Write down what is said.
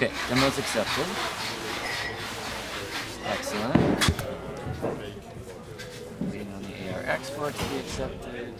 Okay, demo's accepted. Excellent. Waiting on the AR export to be accepted.